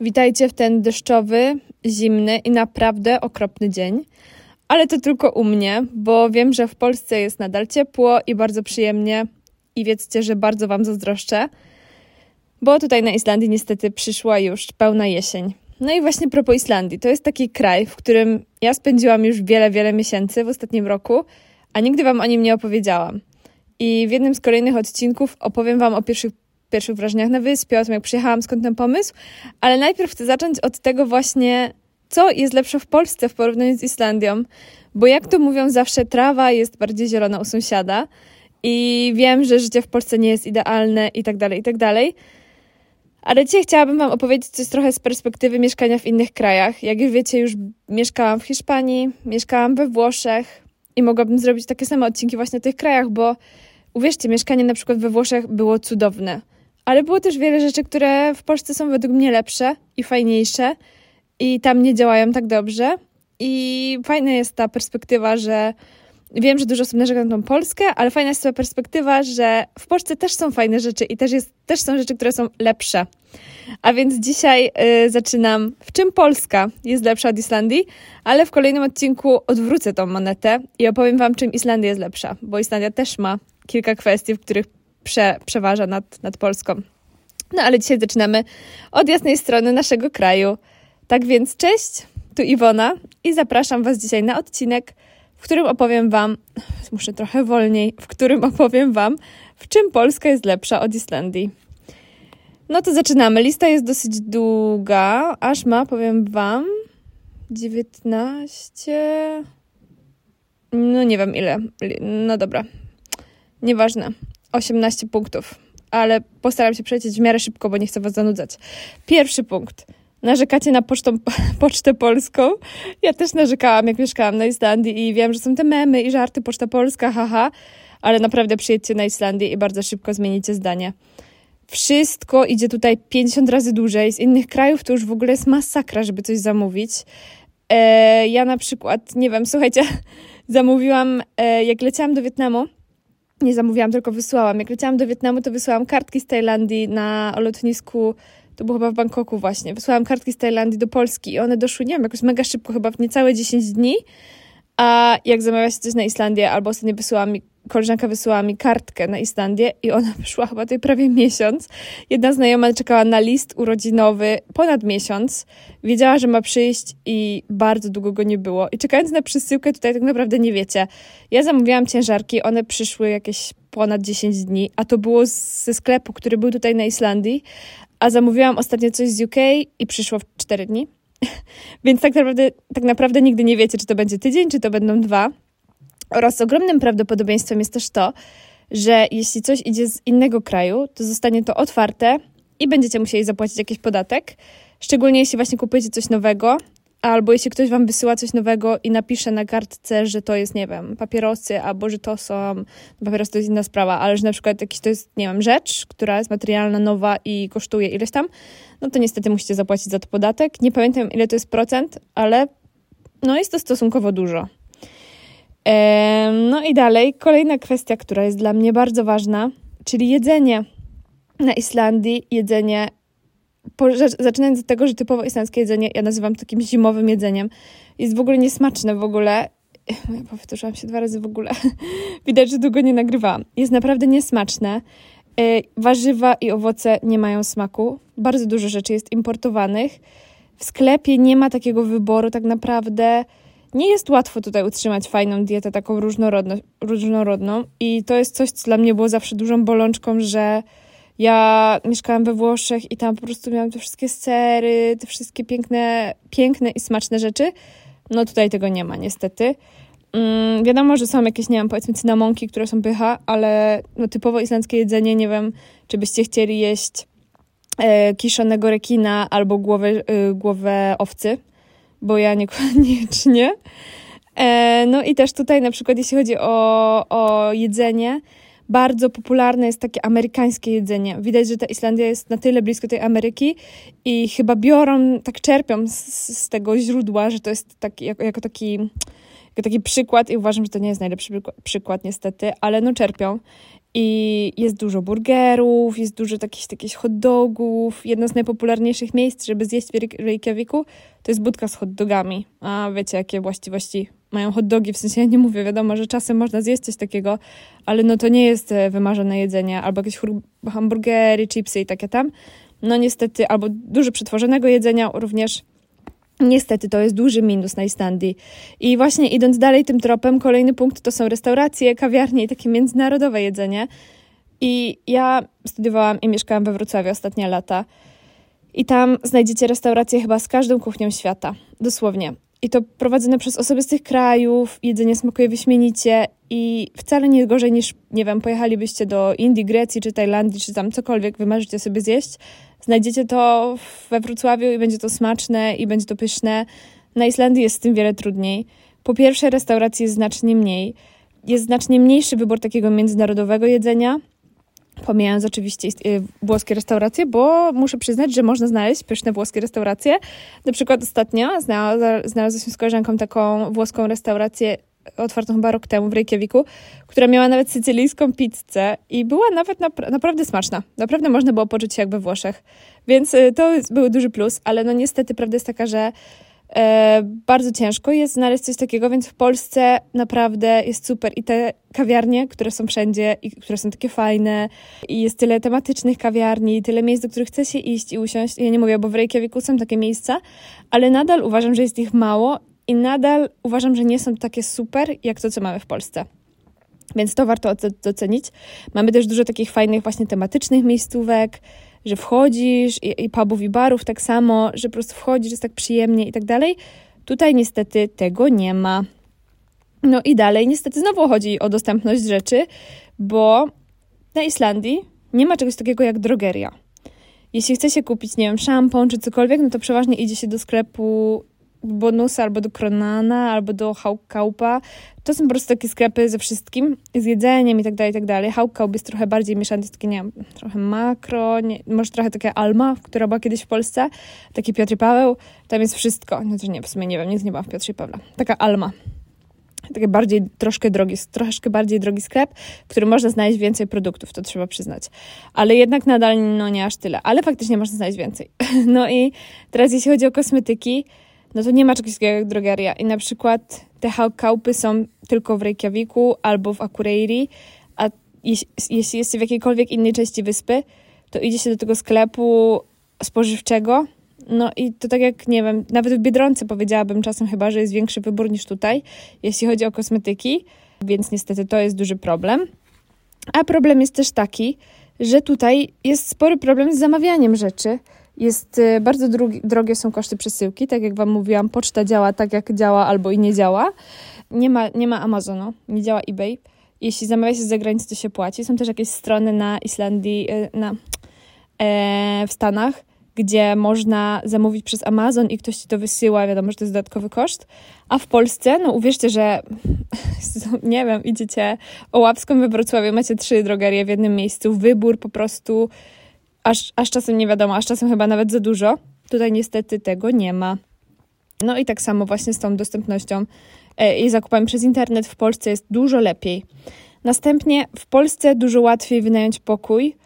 Witajcie w ten deszczowy, zimny i naprawdę okropny dzień. Ale to tylko u mnie, bo wiem, że w Polsce jest nadal ciepło i bardzo przyjemnie. I wiedzcie, że bardzo Wam zazdroszczę, bo tutaj na Islandii niestety przyszła już pełna jesień. No i właśnie propos Islandii. To jest taki kraj, w którym ja spędziłam już wiele, wiele miesięcy w ostatnim roku, a nigdy Wam o nim nie opowiedziałam. I w jednym z kolejnych odcinków opowiem Wam o pierwszych pierwszych wrażeniach na wyspie, o tym jak przyjechałam, skąd ten pomysł, ale najpierw chcę zacząć od tego właśnie, co jest lepsze w Polsce w porównaniu z Islandią, bo jak to mówią zawsze, trawa jest bardziej zielona u sąsiada i wiem, że życie w Polsce nie jest idealne i tak dalej, i tak dalej. Ale dzisiaj chciałabym Wam opowiedzieć coś trochę z perspektywy mieszkania w innych krajach. Jak już wiecie, już mieszkałam w Hiszpanii, mieszkałam we Włoszech i mogłabym zrobić takie same odcinki właśnie o tych krajach, bo uwierzcie, mieszkanie na przykład we Włoszech było cudowne ale było też wiele rzeczy, które w Polsce są według mnie lepsze i fajniejsze i tam nie działają tak dobrze. I fajna jest ta perspektywa, że wiem, że dużo osób narzeka na tą Polskę, ale fajna jest ta perspektywa, że w Polsce też są fajne rzeczy i też, jest, też są rzeczy, które są lepsze. A więc dzisiaj y, zaczynam, w czym Polska jest lepsza od Islandii, ale w kolejnym odcinku odwrócę tą monetę i opowiem Wam, czym Islandia jest lepsza, bo Islandia też ma kilka kwestii, w których prze, przeważa nad, nad Polską. No ale dzisiaj zaczynamy od jasnej strony naszego kraju. Tak więc cześć, tu Iwona i zapraszam Was dzisiaj na odcinek, w którym opowiem Wam, muszę trochę wolniej, w którym opowiem Wam, w czym Polska jest lepsza od Islandii. No to zaczynamy. Lista jest dosyć długa, aż ma, powiem Wam, 19. No nie wiem ile. No dobra. Nieważne. 18 punktów, ale postaram się przejść w miarę szybko, bo nie chcę was zanudzać. Pierwszy punkt. Narzekacie na pocztą, Pocztę Polską. Ja też narzekałam, jak mieszkałam na Islandii i wiem, że są te memy i żarty Poczta Polska, haha, ale naprawdę przyjedźcie na Islandię i bardzo szybko zmienicie zdanie. Wszystko idzie tutaj 50 razy dłużej. Z innych krajów to już w ogóle jest masakra, żeby coś zamówić. E, ja na przykład, nie wiem, słuchajcie, zamówiłam, e, jak leciałam do Wietnamu, nie zamówiłam, tylko wysłałam. Jak leciałam do Wietnamu, to wysłałam kartki z Tajlandii na lotnisku, to było chyba w Bangkoku właśnie. Wysłałam kartki z Tajlandii do Polski i one doszły, nie wiem, jakoś mega szybko, chyba w niecałe 10 dni. A jak zamawiałaś coś na Islandię, albo ostatnio wysłała mi, koleżanka wysłała mi kartkę na Islandię i ona wyszła chyba tutaj prawie miesiąc. Jedna znajoma czekała na list urodzinowy ponad miesiąc. Wiedziała, że ma przyjść i bardzo długo go nie było. I czekając na przesyłkę tutaj tak naprawdę nie wiecie. Ja zamówiłam ciężarki, one przyszły jakieś ponad 10 dni, a to było ze sklepu, który był tutaj na Islandii, a zamówiłam ostatnio coś z UK i przyszło w 4 dni. Więc tak naprawdę, tak naprawdę nigdy nie wiecie, czy to będzie tydzień, czy to będą dwa. Oraz ogromnym prawdopodobieństwem jest też to, że jeśli coś idzie z innego kraju, to zostanie to otwarte i będziecie musieli zapłacić jakiś podatek. Szczególnie jeśli właśnie kupujecie coś nowego, albo jeśli ktoś wam wysyła coś nowego i napisze na kartce, że to jest, nie wiem, papierosy, albo że to są, papierosy to jest inna sprawa, ale że na przykład jakiś to jest, nie wiem, rzecz, która jest materialna, nowa i kosztuje ileś tam, no to niestety musicie zapłacić za to podatek. Nie pamiętam ile to jest procent, ale no jest to stosunkowo dużo. No i dalej, kolejna kwestia, która jest dla mnie bardzo ważna, czyli jedzenie. Na Islandii jedzenie, zaczynając od tego, że typowo islandzkie jedzenie, ja nazywam takim zimowym jedzeniem, jest w ogóle niesmaczne w ogóle. Ja powtórzyłam się dwa razy w ogóle. Widać, że długo nie nagrywałam. Jest naprawdę niesmaczne. E, warzywa i owoce nie mają smaku. Bardzo dużo rzeczy jest importowanych. W sklepie nie ma takiego wyboru tak naprawdę. Nie jest łatwo tutaj utrzymać fajną dietę, taką różnorodną. I to jest coś, co dla mnie było zawsze dużą bolączką, że ja mieszkałam we Włoszech i tam po prostu miałam te wszystkie sery, te wszystkie piękne, piękne i smaczne rzeczy. No tutaj tego nie ma, niestety. Mm, wiadomo, że są jakieś, nie wiem, powiedzmy cynamonki, które są pycha, ale no, typowo islandzkie jedzenie, nie wiem, czy byście chcieli jeść e, kiszonego rekina albo głowę, e, głowę owcy, bo ja niekoniecznie. E, no i też tutaj na przykład jeśli chodzi o, o jedzenie, bardzo popularne jest takie amerykańskie jedzenie. Widać, że ta Islandia jest na tyle blisko tej Ameryki i chyba biorą, tak czerpią z, z tego źródła, że to jest taki, jako, jako taki taki przykład i uważam, że to nie jest najlepszy przykład niestety, ale no czerpią. I jest dużo burgerów, jest dużo takich, takich hot dogów. Jedno z najpopularniejszych miejsc, żeby zjeść w Reykjaviku, to jest budka z hot dogami. A wiecie, jakie właściwości mają hot dogi, w sensie ja nie mówię, wiadomo, że czasem można zjeść coś takiego, ale no to nie jest e, wymarzone jedzenie, albo jakieś hamburgery, chipsy i takie tam. No niestety, albo dużo przetworzonego jedzenia również Niestety to jest duży minus na Islandii. I właśnie idąc dalej tym tropem, kolejny punkt to są restauracje, kawiarnie i takie międzynarodowe jedzenie. I ja studiowałam i mieszkałam we Wrocławiu ostatnie lata. I tam znajdziecie restauracje chyba z każdą kuchnią świata. Dosłownie. I to prowadzone przez osoby z tych krajów, jedzenie smakuje wyśmienicie i wcale nie gorzej niż, nie wiem, pojechalibyście do Indii, Grecji czy Tajlandii, czy tam cokolwiek wymarzycie sobie zjeść. Znajdziecie to we Wrocławiu i będzie to smaczne i będzie to pyszne. Na Islandii jest z tym wiele trudniej. Po pierwsze, restauracji jest znacznie mniej. Jest znacznie mniejszy wybór takiego międzynarodowego jedzenia, pomijając oczywiście y, włoskie restauracje, bo muszę przyznać, że można znaleźć pyszne włoskie restauracje. Na przykład ostatnio znalazłam z koleżanką taką włoską restaurację otwartą chyba rok temu w Reykjaviku, która miała nawet sycylijską pizzę i była nawet napra naprawdę smaczna. Naprawdę można było poczuć się jak we Włoszech. Więc y, to był duży plus, ale no niestety prawda jest taka, że e, bardzo ciężko jest znaleźć coś takiego, więc w Polsce naprawdę jest super i te kawiarnie, które są wszędzie i które są takie fajne i jest tyle tematycznych kawiarni, tyle miejsc, do których chce się iść i usiąść. Ja nie mówię, bo w Reykjaviku są takie miejsca, ale nadal uważam, że jest ich mało i nadal uważam, że nie są takie super, jak to, co mamy w Polsce. Więc to warto docenić. Mamy też dużo takich fajnych, właśnie tematycznych miejscówek, że wchodzisz i, i pubów i barów tak samo, że po prostu wchodzisz, jest tak przyjemnie i tak dalej. Tutaj niestety tego nie ma. No i dalej, niestety znowu chodzi o dostępność rzeczy, bo na Islandii nie ma czegoś takiego jak drogeria. Jeśli chce się kupić, nie wiem, szampon czy cokolwiek, no to przeważnie idzie się do sklepu Bonusa albo do Kronana, albo do Haukaupa. To są po prostu takie sklepy ze wszystkim, z jedzeniem i tak dalej, i tak dalej. Haukaup jest trochę bardziej mieszany, jest takie, nie wiem, trochę makro, nie, może trochę takie Alma, która była kiedyś w Polsce, taki Piotr i Paweł, tam jest wszystko. To nie, w sumie nie wiem, nic nie była w Piotrze i Pawle. Taka Alma. Taki bardziej, troszkę drogi, troszkę bardziej drogi sklep, w którym można znaleźć więcej produktów, to trzeba przyznać. Ale jednak nadal, no nie aż tyle. Ale faktycznie można znaleźć więcej. No i teraz jeśli chodzi o kosmetyki, no to nie ma czegoś takiego jak drogeria. I na przykład te kałpy są tylko w Reykjaviku albo w Akureyri, a jeśli, jeśli jest w jakiejkolwiek innej części wyspy, to idzie się do tego sklepu spożywczego, no i to tak jak, nie wiem, nawet w Biedronce powiedziałabym czasem chyba, że jest większy wybór niż tutaj, jeśli chodzi o kosmetyki, więc niestety to jest duży problem. A problem jest też taki, że tutaj jest spory problem z zamawianiem rzeczy, jest y, bardzo drogi, drogie są koszty przesyłki. Tak jak Wam mówiłam, poczta działa tak, jak działa albo i nie działa. Nie ma, nie ma Amazonu, nie działa eBay. Jeśli zamawia się z zagranicy, to się płaci. Są też jakieś strony na Islandii, y, na, e, w Stanach, gdzie można zamówić przez Amazon i ktoś ci to wysyła, wiadomo, że to jest dodatkowy koszt. A w Polsce, no uwierzcie, że nie wiem, idziecie o Łapską we Wrocławiu, macie trzy drogerie w jednym miejscu, wybór po prostu aż, aż czasem nie wiadomo, aż czasem chyba nawet za dużo. Tutaj niestety tego nie ma. No i tak samo właśnie z tą dostępnością e, i zakupami przez internet w Polsce jest dużo lepiej. Następnie w Polsce dużo łatwiej wynająć pokój,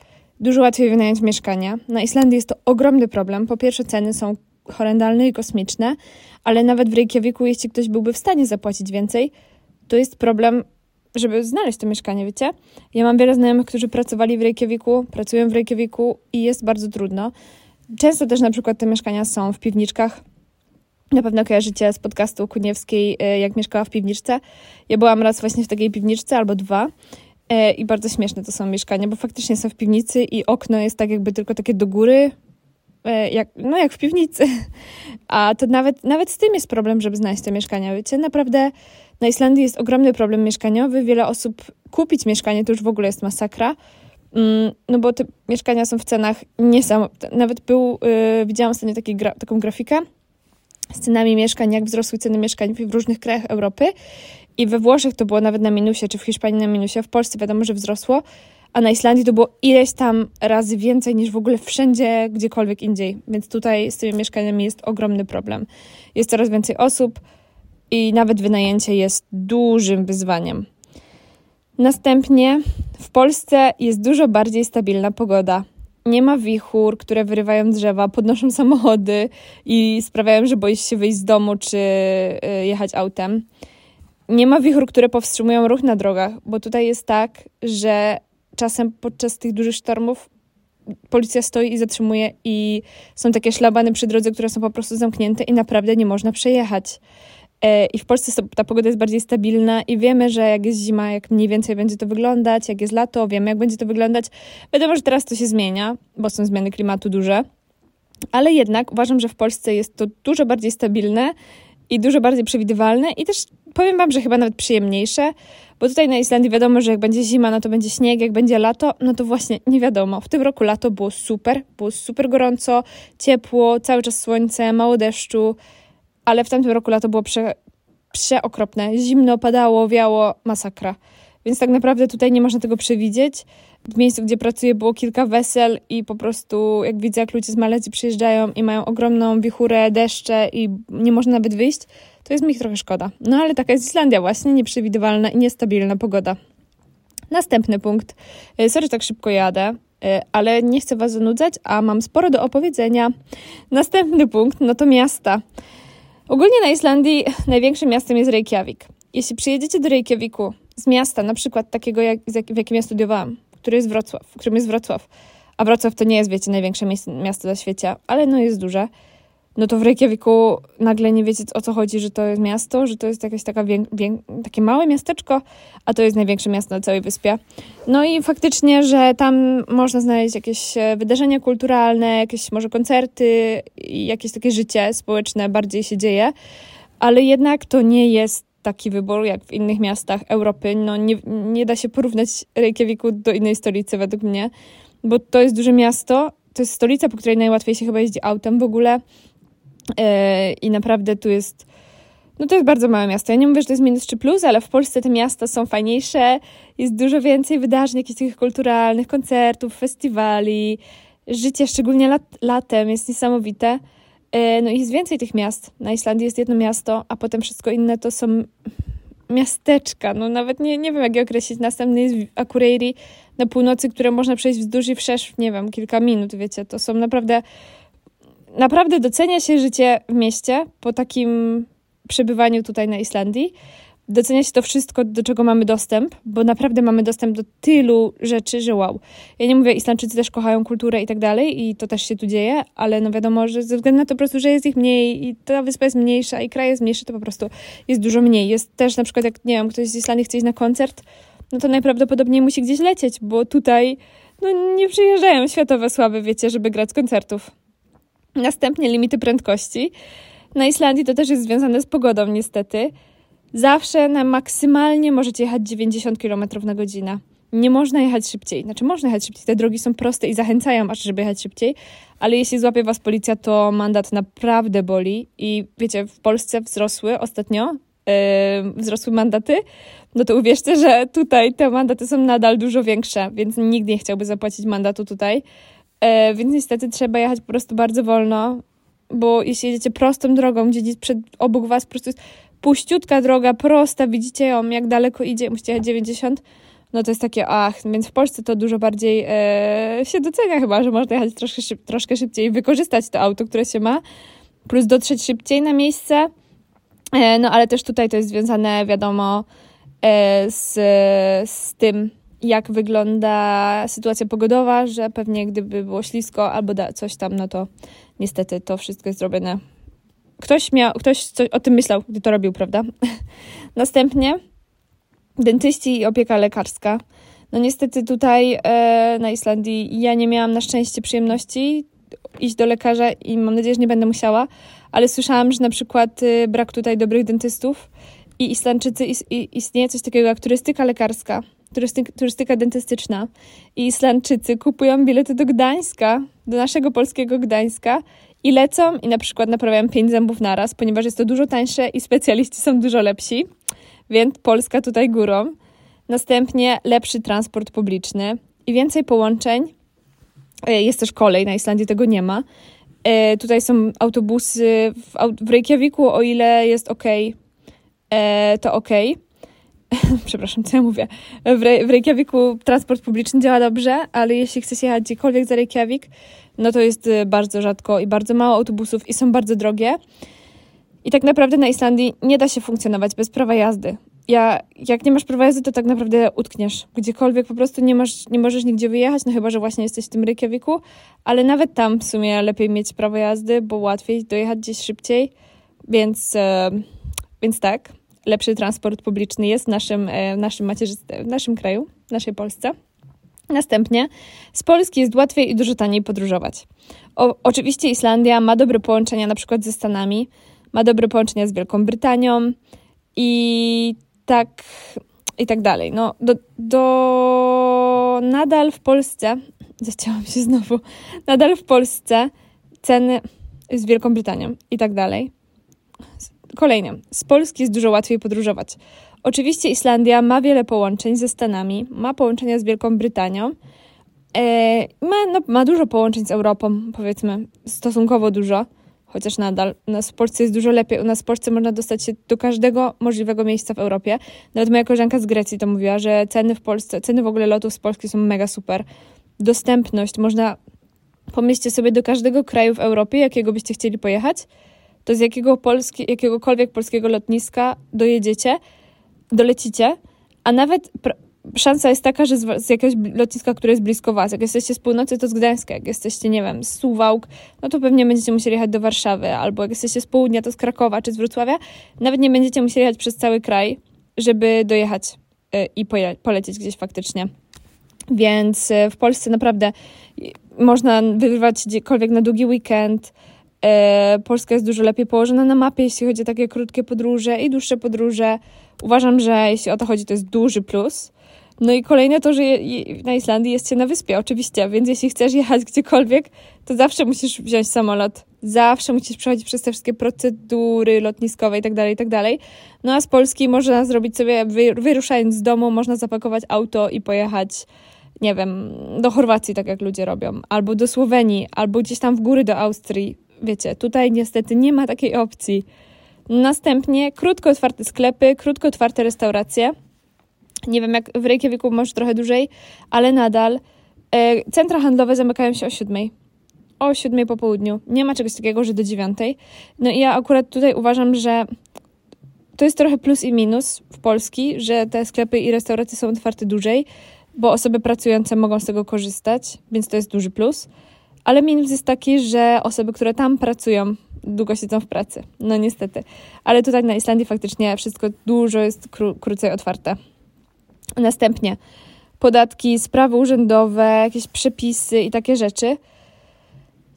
dużo łatwiej wynająć mieszkania. Na Islandii jest to ogromny problem. Po pierwsze, ceny są horrendalne i kosmiczne, ale nawet w Reykjaviku, jeśli ktoś byłby w stanie zapłacić więcej, to jest problem żeby znaleźć to mieszkanie, wiecie? Ja mam wiele znajomych, którzy pracowali w Reykjaviku, pracują w Reykjaviku i jest bardzo trudno. Często też na przykład te mieszkania są w piwniczkach. Na pewno kojarzycie z podcastu Kuniewskiej, e, jak mieszkała w piwniczce. Ja byłam raz właśnie w takiej piwniczce, albo dwa. E, I bardzo śmieszne to są mieszkania, bo faktycznie są w piwnicy i okno jest tak jakby tylko takie do góry, jak, no jak w piwnicy. A to nawet, nawet z tym jest problem, żeby znaleźć te mieszkania, wiecie? Naprawdę na Islandii jest ogromny problem mieszkaniowy. Wiele osób kupić mieszkanie to już w ogóle jest masakra. Mm, no bo te mieszkania są w cenach niesamowite. Nawet był, yy, widziałam ostatnio taki gra, taką grafikę z cenami mieszkań, jak wzrosły ceny mieszkań w różnych krajach Europy. I we Włoszech to było nawet na minusie, czy w Hiszpanii na minusie. W Polsce wiadomo, że wzrosło, a na Islandii to było ileś tam razy więcej niż w ogóle wszędzie, gdziekolwiek indziej. Więc tutaj z tymi mieszkaniami jest ogromny problem. Jest coraz więcej osób, i nawet wynajęcie jest dużym wyzwaniem. Następnie w Polsce jest dużo bardziej stabilna pogoda. Nie ma wichur, które wyrywają drzewa, podnoszą samochody i sprawiają, że boisz się wyjść z domu czy y, jechać autem. Nie ma wichur, które powstrzymują ruch na drogach, bo tutaj jest tak, że czasem podczas tych dużych sztormów policja stoi i zatrzymuje i są takie szlabany przy drodze, które są po prostu zamknięte i naprawdę nie można przejechać. E, I w Polsce ta pogoda jest bardziej stabilna i wiemy, że jak jest zima, jak mniej więcej będzie to wyglądać, jak jest lato, wiemy, jak będzie to wyglądać. Wiadomo, że teraz to się zmienia, bo są zmiany klimatu duże, ale jednak uważam, że w Polsce jest to dużo bardziej stabilne i dużo bardziej przewidywalne i też powiem Wam, że chyba nawet przyjemniejsze, bo tutaj na Islandii wiadomo, że jak będzie zima, no to będzie śnieg, jak będzie lato, no to właśnie nie wiadomo. W tym roku lato było super, było super gorąco, ciepło, cały czas słońce, mało deszczu, ale w tamtym roku lato było prze, przeokropne. Zimno, padało, wiało, masakra. Więc tak naprawdę tutaj nie można tego przewidzieć. W miejscu, gdzie pracuję, było kilka wesel i po prostu jak widzę, jak ludzie z Malezji przyjeżdżają i mają ogromną wichurę, deszcze i nie można nawet wyjść, to jest mi ich trochę szkoda. No ale taka jest Islandia właśnie, nieprzewidywalna i niestabilna pogoda. Następny punkt. E, sorry, tak szybko jadę, e, ale nie chcę Was zanudzać, a mam sporo do opowiedzenia. Następny punkt, no to miasta. Ogólnie na Islandii największym miastem jest Reykjavik. Jeśli przyjedziecie do Reykjaviku z miasta, na przykład takiego, jak, w jakim ja studiowałam, który jest Wrocław, w którym jest Wrocław, a Wrocław to nie jest, wiecie, największe miasto na świecie, ale no jest duże, no to w Reykjaviku nagle nie wiecie o co chodzi, że to jest miasto, że to jest jakaś taka takie małe miasteczko, a to jest największe miasto na całej wyspie. No i faktycznie, że tam można znaleźć jakieś e, wydarzenia kulturalne, jakieś może koncerty jakieś takie życie społeczne bardziej się dzieje, ale jednak to nie jest taki wybór jak w innych miastach Europy. No nie, nie da się porównać Reykjaviku do innej stolicy według mnie, bo to jest duże miasto, to jest stolica, po której najłatwiej się chyba jeździ autem w ogóle E, I naprawdę tu jest. No to jest bardzo małe miasto. Ja nie mówię, że to jest minus czy plus, ale w Polsce te miasta są fajniejsze, jest dużo więcej wydarzeń, jakichś kulturalnych, koncertów, festiwali. Życie, szczególnie lat, latem, jest niesamowite. E, no i jest więcej tych miast. Na Islandii jest jedno miasto, a potem wszystko inne to są miasteczka. No nawet nie, nie wiem, jak je określić. Następny jest Akureyri na północy, które można przejść wzdłuż i wszerz, nie wiem, kilka minut, wiecie. To są naprawdę naprawdę docenia się życie w mieście po takim przebywaniu tutaj na Islandii. Docenia się to wszystko, do czego mamy dostęp, bo naprawdę mamy dostęp do tylu rzeczy, że wow. Ja nie mówię, Islandczycy też kochają kulturę i tak dalej i to też się tu dzieje, ale no wiadomo, że ze względu na to po prostu, że jest ich mniej i ta wyspa jest mniejsza i kraj jest mniejszy, to po prostu jest dużo mniej. Jest też na przykład, jak nie wiem, ktoś z Islandii chce iść na koncert, no to najprawdopodobniej musi gdzieś lecieć, bo tutaj no nie przyjeżdżają światowe sławy, wiecie, żeby grać koncertów. Następnie limity prędkości. Na Islandii to też jest związane z pogodą, niestety. Zawsze na maksymalnie możecie jechać 90 km na godzinę. Nie można jechać szybciej. Znaczy, można jechać szybciej. Te drogi są proste i zachęcają aż, żeby jechać szybciej, ale jeśli złapie was policja, to mandat naprawdę boli. I wiecie, w Polsce wzrosły ostatnio, yy, wzrosły mandaty, no to uwierzcie, że tutaj te mandaty są nadal dużo większe, więc nikt nie chciałby zapłacić mandatu tutaj. E, więc niestety trzeba jechać po prostu bardzo wolno, bo jeśli jedziecie prostą drogą, gdzie przed, obok was po prostu jest puściutka droga, prosta, widzicie ją, jak daleko idzie, musicie jechać 90, no to jest takie, ach, więc w Polsce to dużo bardziej e, się docenia chyba, że można jechać troszkę, szyb, troszkę szybciej i wykorzystać to auto, które się ma, plus dotrzeć szybciej na miejsce, e, no ale też tutaj to jest związane, wiadomo, e, z, z tym, jak wygląda sytuacja pogodowa, że pewnie gdyby było ślisko albo coś tam, no to niestety to wszystko jest zrobione. Ktoś miał, ktoś coś o tym myślał, gdy to robił, prawda? Następnie dentyści i opieka lekarska. No niestety tutaj e, na Islandii ja nie miałam na szczęście przyjemności iść do lekarza i mam nadzieję, że nie będę musiała, ale słyszałam, że na przykład y, brak tutaj dobrych dentystów i Islandczycy is, i, istnieje coś takiego jak turystyka lekarska turystyka dentystyczna i Islandczycy kupują bilety do Gdańska, do naszego polskiego Gdańska i lecą i na przykład naprawiają pięć zębów naraz, ponieważ jest to dużo tańsze i specjaliści są dużo lepsi, więc Polska tutaj górą. Następnie lepszy transport publiczny i więcej połączeń. E, jest też kolej, na Islandii tego nie ma. E, tutaj są autobusy w, w Reykjaviku, o ile jest ok, e, to ok. przepraszam, co ja mówię, w, Re w Reykjaviku transport publiczny działa dobrze, ale jeśli chcesz jechać gdziekolwiek za Reykjavik, no to jest y, bardzo rzadko i bardzo mało autobusów i są bardzo drogie. I tak naprawdę na Islandii nie da się funkcjonować bez prawa jazdy. Ja, jak nie masz prawa jazdy, to tak naprawdę utkniesz. Gdziekolwiek po prostu nie, masz, nie możesz nigdzie wyjechać, no chyba, że właśnie jesteś w tym Reykjaviku, ale nawet tam w sumie lepiej mieć prawo jazdy, bo łatwiej dojechać gdzieś szybciej, więc, e, więc tak, lepszy transport publiczny jest w naszym, e, w naszym macierzystym, w naszym kraju, w naszej Polsce. Następnie z Polski jest łatwiej i dużo taniej podróżować. O, oczywiście Islandia ma dobre połączenia na przykład ze Stanami, ma dobre połączenia z Wielką i tak, i tak dalej. No, do, do nadal w Polsce, zacięłam się znowu, nadal w Polsce ceny z Wielką Brytanią i tak dalej. Kolejnie, z Polski jest dużo łatwiej podróżować. Oczywiście Islandia ma wiele połączeń ze Stanami, ma połączenia z Wielką Brytanią, e, ma, no, ma dużo połączeń z Europą, powiedzmy, stosunkowo dużo chociaż nadal u nas w Polsce jest dużo lepiej. U nas w Polsce można dostać się do każdego możliwego miejsca w Europie. Nawet moja koleżanka z Grecji to mówiła, że ceny w Polsce, ceny w ogóle lotów z Polski są mega super. Dostępność, można pomyślcie sobie do każdego kraju w Europie, jakiego byście chcieli pojechać, to z jakiego polski, jakiegokolwiek polskiego lotniska dojedziecie, dolecicie, a nawet szansa jest taka, że z, z, jakiegoś lotniska, które jest blisko was, jak jesteście z północy, to z Gdańska, jak jesteście, nie wiem, z Suwałk, no to pewnie będziecie musieli jechać do Warszawy, albo jak jesteście z południa, to z Krakowa czy z Wrocławia, nawet nie będziecie musieli jechać przez cały kraj, żeby dojechać y, i polecieć gdzieś faktycznie. Więc y, w Polsce naprawdę można wyrwać gdziekolwiek na długi weekend, y, Polska jest dużo lepiej położona na mapie, jeśli chodzi o takie krótkie podróże i dłuższe podróże. Uważam, że jeśli o to chodzi, to jest duży plus. No i kolejne to, że na Islandii jest się na wyspie, oczywiście, więc jeśli chcesz jechać gdziekolwiek, to zawsze musisz wziąć samolot. Zawsze musisz przechodzić przez te wszystkie procedury lotniskowe i tak dalej, tak dalej. No a z Polski można zrobić sobie, wyruszając z domu, można zapakować auto i pojechać, nie wiem, do Chorwacji, tak jak ludzie robią, albo do Słowenii, albo gdzieś tam w góry do Austrii. Wiecie, tutaj niestety nie ma takiej opcji. Następnie krótko otwarte sklepy, krótko otwarte restauracje nie wiem, jak w Reykjaviku może trochę dłużej, ale nadal. E, centra handlowe zamykają się o siódmej. O siódmej po południu. Nie ma czegoś takiego, że do dziewiątej. No i ja akurat tutaj uważam, że to jest trochę plus i minus w Polski, że te sklepy i restauracje są otwarte dłużej, bo osoby pracujące mogą z tego korzystać, więc to jest duży plus. Ale minus jest taki, że osoby, które tam pracują, długo siedzą w pracy. No niestety. Ale tutaj na Islandii faktycznie wszystko dużo jest kró krócej otwarte. Następnie podatki, sprawy urzędowe, jakieś przepisy i takie rzeczy.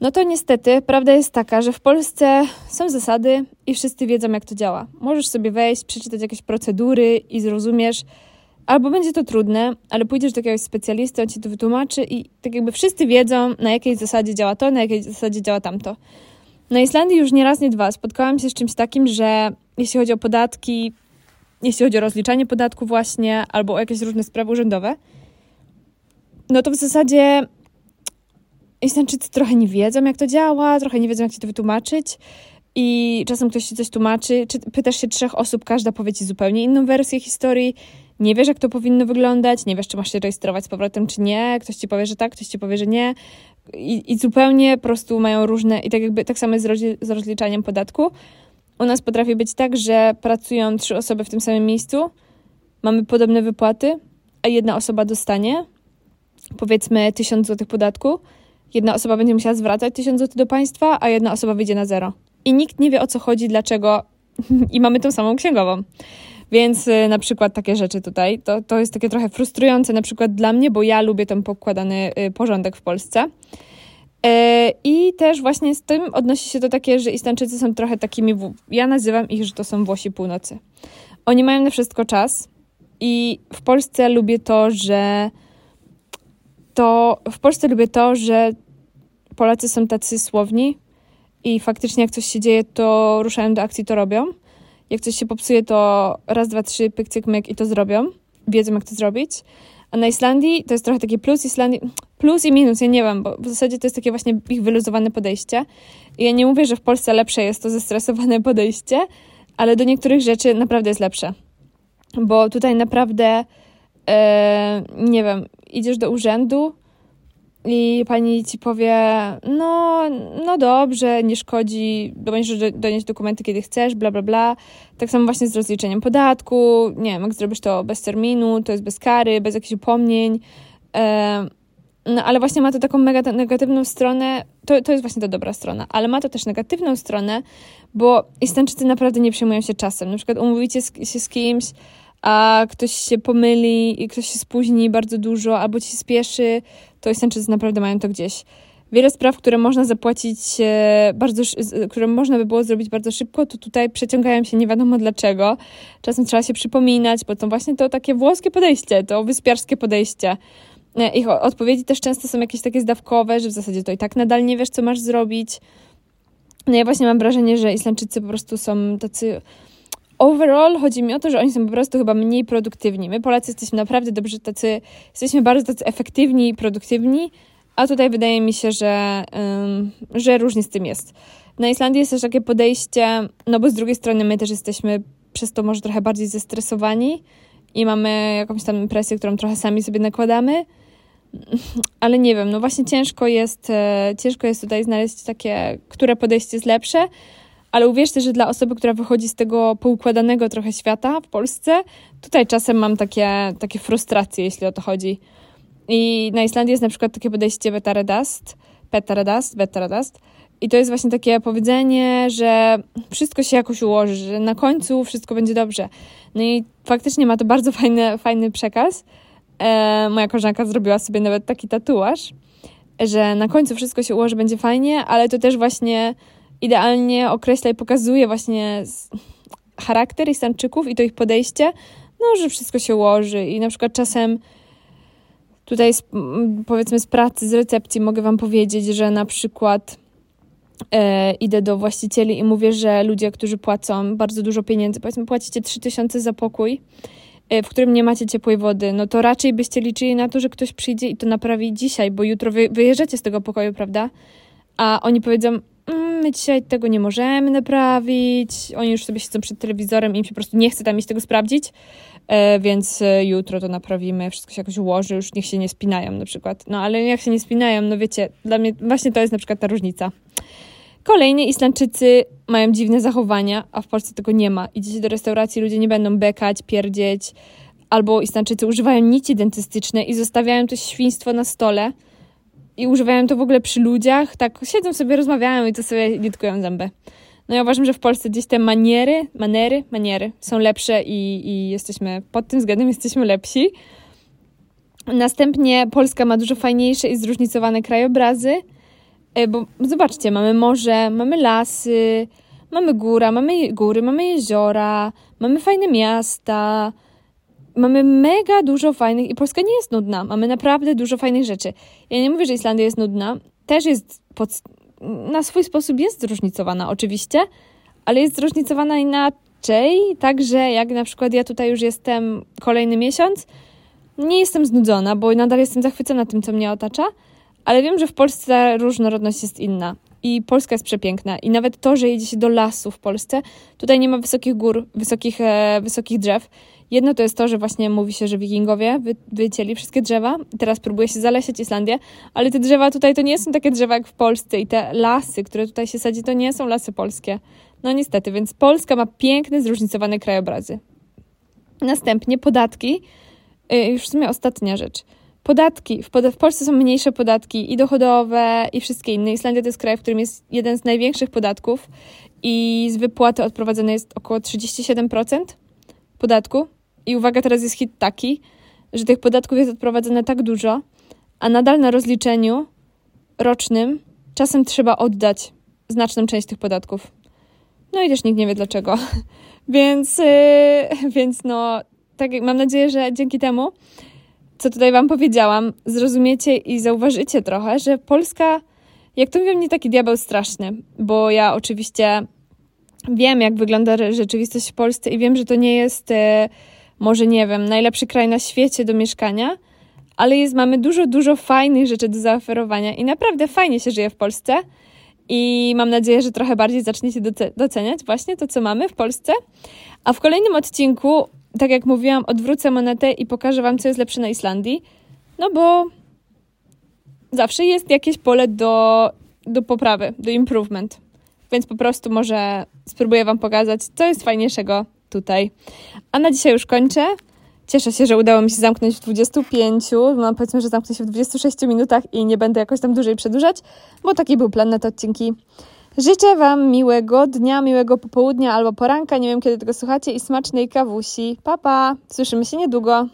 No to niestety prawda jest taka, że w Polsce są zasady i wszyscy wiedzą, jak to działa. Możesz sobie wejść, przeczytać jakieś procedury i zrozumiesz, albo będzie to trudne, ale pójdziesz do jakiegoś specjalisty, on ci to wytłumaczy i tak jakby wszyscy wiedzą, na jakiej zasadzie działa to, na jakiej zasadzie działa tamto. Na Islandii już nie raz, nie dwa spotkałam się z czymś takim, że jeśli chodzi o podatki, jeśli chodzi o rozliczanie podatku właśnie, albo o jakieś różne sprawy urzędowe, no to w zasadzie Islandczycy trochę nie wiedzą, jak to działa, trochę nie wiedzą, jak ci to wytłumaczyć i czasem ktoś ci coś tłumaczy, czy pytasz się trzech osób, każda powie ci zupełnie inną wersję historii, nie wiesz, jak to powinno wyglądać, nie wiesz, czy masz się rejestrować z powrotem, czy nie, ktoś ci powie, że tak, ktoś ci powie, że nie. I, i zupełnie po prostu mają różne, i tak jakby tak samo jest z rozliczaniem podatku, u nas potrafi być tak, że pracują trzy osoby w tym samym miejscu, mamy podobne wypłaty, a jedna osoba dostanie powiedzmy 1000 zł podatku, jedna osoba będzie musiała zwracać 1000 zł do państwa, a jedna osoba wyjdzie na zero. I nikt nie wie o co chodzi, dlaczego. I mamy tą samą księgową. Więc y, na przykład takie rzeczy tutaj, to, to jest takie trochę frustrujące na przykład dla mnie, bo ja lubię ten pokładany y, porządek w Polsce. E, I też właśnie z tym odnosi się to takie, że Islandczycy są trochę takimi, ja nazywam ich, że to są Włosi północy. Oni mają na wszystko czas i w Polsce lubię to, że to w Polsce lubię to, że Polacy są tacy słowni i faktycznie jak coś się dzieje, to ruszają do akcji, to robią. Jak coś się popsuje, to raz, dwa, trzy, pyk, cyk, myk i to zrobią. Wiedzą, jak to zrobić. A na Islandii to jest trochę taki plus Islandii, plus i minus, ja nie wiem, bo w zasadzie to jest takie właśnie ich wyluzowane podejście. I ja nie mówię, że w Polsce lepsze jest to zestresowane podejście, ale do niektórych rzeczy naprawdę jest lepsze. bo tutaj naprawdę, e, nie wiem, idziesz do urzędu i pani ci powie, no, no dobrze, nie szkodzi, będziesz donieść dokumenty, kiedy chcesz, bla, bla, bla. Tak samo właśnie z rozliczeniem podatku, nie wiem, jak zrobisz to bez terminu, to jest bez kary, bez jakichś upomnień. No ale właśnie ma to taką mega negatywną stronę, to, to jest właśnie ta dobra strona, ale ma to też negatywną stronę, bo Istańczycy naprawdę nie przejmują się czasem. Na przykład umówicie się z kimś, a ktoś się pomyli i ktoś się spóźni bardzo dużo, albo ci spieszy, to Istańczycy naprawdę mają to gdzieś. Wiele spraw, które można zapłacić e, bardzo, które można by było zrobić bardzo szybko, to tutaj przeciągają się nie wiadomo dlaczego. Czasem trzeba się przypominać, bo to właśnie to takie włoskie podejście, to wyspiarskie podejście. E, ich odpowiedzi też często są jakieś takie zdawkowe, że w zasadzie to i tak nadal nie wiesz, co masz zrobić. No ja właśnie mam wrażenie, że Islandczycy po prostu są tacy overall chodzi mi o to, że oni są po prostu chyba mniej produktywni. My Polacy jesteśmy naprawdę dobrzy tacy, jesteśmy bardzo tacy efektywni i produktywni, a tutaj wydaje mi się, że, um, że różnie z tym jest. Na Islandii jest też takie podejście, no bo z drugiej strony my też jesteśmy przez to może trochę bardziej zestresowani i mamy jakąś tam presję, którą trochę sami sobie nakładamy, ale nie wiem, no właśnie ciężko jest, e, ciężko jest tutaj znaleźć takie, które podejście jest lepsze, ale uwierzcie, że dla osoby, która wychodzi z tego poukładanego trochę świata w Polsce, tutaj czasem mam takie, takie frustracje, jeśli o to chodzi. I na Islandii jest na przykład takie podejście betaredast, betaredast, betaredast. I to jest właśnie takie powiedzenie, że wszystko się jakoś ułoży, że na końcu wszystko będzie dobrze. No i faktycznie ma to bardzo fajny, fajny przekaz. E, moja koleżanka zrobiła sobie nawet taki tatuaż, że na końcu wszystko się ułoży, będzie fajnie, ale to też właśnie idealnie określa i pokazuje właśnie charakter Istanczyków i to ich podejście, no, że wszystko się ułoży i na przykład czasem tutaj z, powiedzmy z pracy, z recepcji mogę wam powiedzieć, że na przykład e, idę do właścicieli i mówię, że ludzie, którzy płacą bardzo dużo pieniędzy, powiedzmy płacicie 3000 za pokój, e, w którym nie macie ciepłej wody, no to raczej byście liczyli na to, że ktoś przyjdzie i to naprawi dzisiaj, bo jutro wy, wyjeżdżacie z tego pokoju, prawda? A oni powiedzą, my dzisiaj tego nie możemy naprawić, oni już sobie siedzą przed telewizorem i im się po prostu nie chce tam iść tego sprawdzić, e, więc e, jutro to naprawimy, wszystko się jakoś ułoży, już niech się nie spinają na przykład. No ale jak się nie spinają, no wiecie, dla mnie właśnie to jest na przykład ta różnica. Kolejnie Islandczycy mają dziwne zachowania, a w Polsce tego nie ma. Idziecie do restauracji, ludzie nie będą bekać, pierdzieć, albo Islandczycy używają nici dentystyczne i zostawiają to świństwo na stole i używają to w ogóle przy ludziach, tak siedzą sobie, rozmawiają i to sobie nitkują zęby. No ja uważam, że w Polsce gdzieś te maniery, manery, maniery są lepsze i, i jesteśmy, pod tym względem jesteśmy lepsi. Następnie Polska ma dużo fajniejsze i zróżnicowane krajobrazy, E, bo zobaczcie, mamy morze, mamy lasy, mamy góra, mamy góry, mamy jeziora, mamy fajne miasta, mamy mega dużo fajnych i Polska nie jest nudna. Mamy naprawdę dużo fajnych rzeczy. Ja nie mówię, że Islandia jest nudna. Też jest pod, na swój sposób jest zróżnicowana oczywiście, ale jest zróżnicowana inaczej, także jak na przykład ja tutaj już jestem kolejny miesiąc, nie jestem znudzona, bo nadal jestem zachwycona tym, co mnie otacza, ale wiem, że w Polsce różnorodność jest inna. I Polska jest przepiękna. I nawet to, że jedzie się do lasu w Polsce, tutaj nie ma wysokich gór, wysokich, e, wysokich drzew. Jedno to jest to, że właśnie mówi się, że wikingowie wy, wycięli wszystkie drzewa. Teraz próbuje się zalesiać Islandię, ale te drzewa tutaj to nie są takie drzewa jak w Polsce. I te lasy, które tutaj się sadzi, to nie są lasy polskie. No niestety, więc Polska ma piękne, zróżnicowane krajobrazy. Następnie podatki. E, już w sumie ostatnia rzecz. Podatki. W, pod w Polsce są mniejsze podatki i dochodowe, i wszystkie inne. Islandia to jest kraj, w którym jest jeden z największych podatków i z wypłaty odprowadzone jest około 37% podatku. I uwaga, teraz jest hit taki, że tych podatków jest odprowadzone tak dużo, a nadal na rozliczeniu rocznym czasem trzeba oddać znaczną część tych podatków. No i też nikt nie wie dlaczego. więc, yy, więc no, tak mam nadzieję, że dzięki temu co tutaj Wam powiedziałam, zrozumiecie i zauważycie trochę, że Polska, jak to mówią, nie taki diabeł straszny, bo ja oczywiście wiem, jak wygląda rzeczywistość w Polsce i wiem, że to nie jest, e, może nie wiem, najlepszy kraj na świecie do mieszkania, ale jest, mamy dużo, dużo fajnych rzeczy do zaoferowania i naprawdę fajnie się żyje w Polsce. I mam nadzieję, że trochę bardziej zaczniecie doceniać właśnie to, co mamy w Polsce. A w kolejnym odcinku tak jak mówiłam, odwrócę monetę i pokażę Wam, co jest lepsze na Islandii. No bo zawsze jest jakieś pole do, do poprawy, do improvement. Więc po prostu może spróbuję Wam pokazać, co jest fajniejszego tutaj. A na dzisiaj już kończę. Cieszę się, że udało mi się zamknąć w 25, no powiedzmy, że zamknę się w 26 minutach i nie będę jakoś tam dłużej przedłużać, bo taki był plan na te odcinki. Życzę Wam miłego dnia, miłego popołudnia albo poranka, nie wiem kiedy tego słuchacie i smacznej kawusi. Pa, pa! Słyszymy się niedługo.